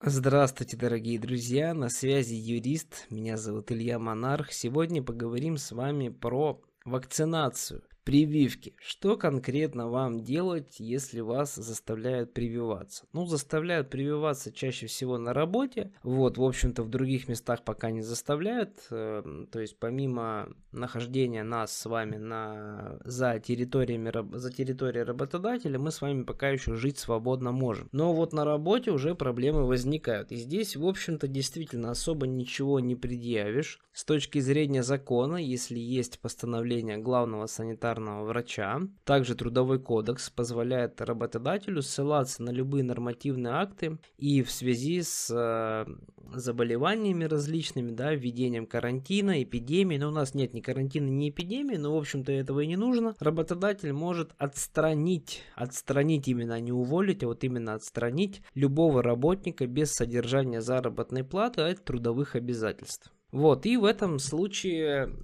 Здравствуйте, дорогие друзья, на связи юрист, меня зовут Илья Монарх. Сегодня поговорим с вами про вакцинацию. Прививки. Что конкретно вам делать, если вас заставляют прививаться? Ну, заставляют прививаться чаще всего на работе. Вот, в общем-то, в других местах пока не заставляют. Эм, то есть, помимо нахождения нас с вами на, за, территориями, за территорией работодателя, мы с вами пока еще жить свободно можем. Но вот на работе уже проблемы возникают. И здесь, в общем-то, действительно особо ничего не предъявишь. С точки зрения закона, если есть постановление главного санитарного ветеринарного врача. Также Трудовой кодекс позволяет работодателю ссылаться на любые нормативные акты и в связи с э, заболеваниями различными, да, введением карантина, эпидемии, но у нас нет ни карантина, ни эпидемии, но, в общем-то, этого и не нужно, работодатель может отстранить, отстранить именно, а не уволить, а вот именно отстранить любого работника без содержания заработной платы от трудовых обязательств. Вот, и в этом случае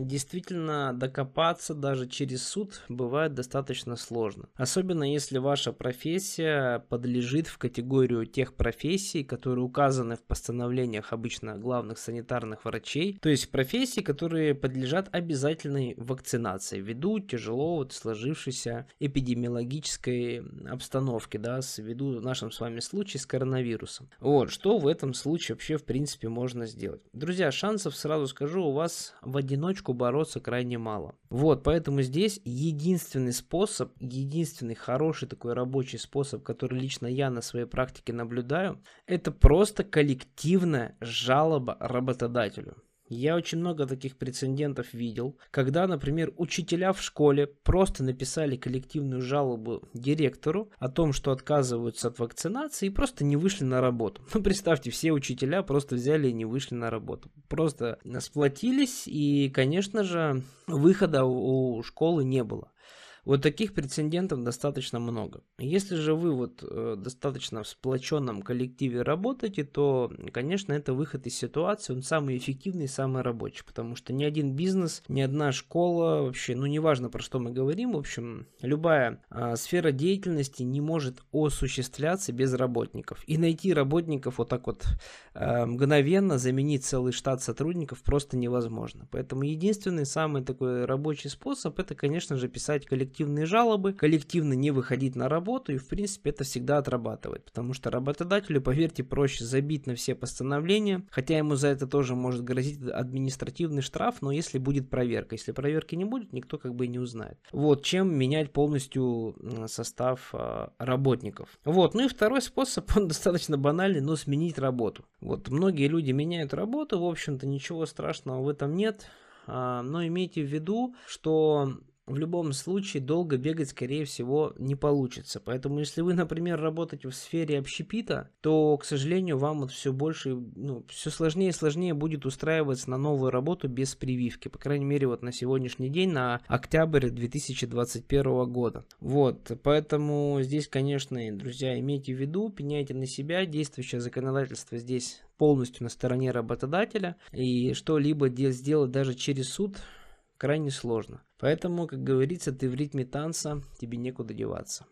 действительно докопаться даже через суд бывает достаточно сложно. Особенно если ваша профессия подлежит в категорию тех профессий, которые указаны в постановлениях обычно главных санитарных врачей. То есть профессии, которые подлежат обязательной вакцинации ввиду тяжело вот сложившейся эпидемиологической обстановки, да, ввиду в нашем с вами случае с коронавирусом. Вот, что в этом случае вообще в принципе можно сделать. Друзья, шансов, сразу скажу, у вас в одиночку бороться крайне мало. Вот, поэтому здесь единственный способ, единственный хороший такой рабочий способ, который лично я на своей практике наблюдаю, это просто коллективная жалоба работодателю. Я очень много таких прецедентов видел, когда, например, учителя в школе просто написали коллективную жалобу директору о том, что отказываются от вакцинации и просто не вышли на работу. Ну, представьте, все учителя просто взяли и не вышли на работу. Просто сплотились и, конечно же, выхода у школы не было. Вот таких прецедентов достаточно много. Если же вы вот э, достаточно в сплоченном коллективе работаете, то, конечно, это выход из ситуации, он самый эффективный, самый рабочий, потому что ни один бизнес, ни одна школа, вообще, ну, неважно, про что мы говорим, в общем, любая э, сфера деятельности не может осуществляться без работников. И найти работников вот так вот э, мгновенно, заменить целый штат сотрудников просто невозможно. Поэтому единственный самый такой рабочий способ, это, конечно же, писать коллектив коллективные жалобы, коллективно не выходить на работу, и в принципе это всегда отрабатывает, потому что работодателю, поверьте, проще забить на все постановления, хотя ему за это тоже может грозить административный штраф, но если будет проверка, если проверки не будет, никто как бы не узнает. Вот, чем менять полностью состав а, работников. Вот, ну и второй способ, он достаточно банальный, но сменить работу. Вот, многие люди меняют работу, в общем-то ничего страшного в этом нет, а, но имейте в виду, что в любом случае долго бегать, скорее всего, не получится. Поэтому, если вы, например, работаете в сфере общепита, то, к сожалению, вам вот все больше, ну, все сложнее и сложнее будет устраиваться на новую работу без прививки. По крайней мере, вот на сегодняшний день, на октябрь 2021 года. Вот, поэтому здесь, конечно, друзья, имейте в виду, пеняйте на себя, действующее законодательство здесь полностью на стороне работодателя, и что-либо сделать даже через суд крайне сложно. Поэтому, как говорится, ты в ритме танца, тебе некуда деваться.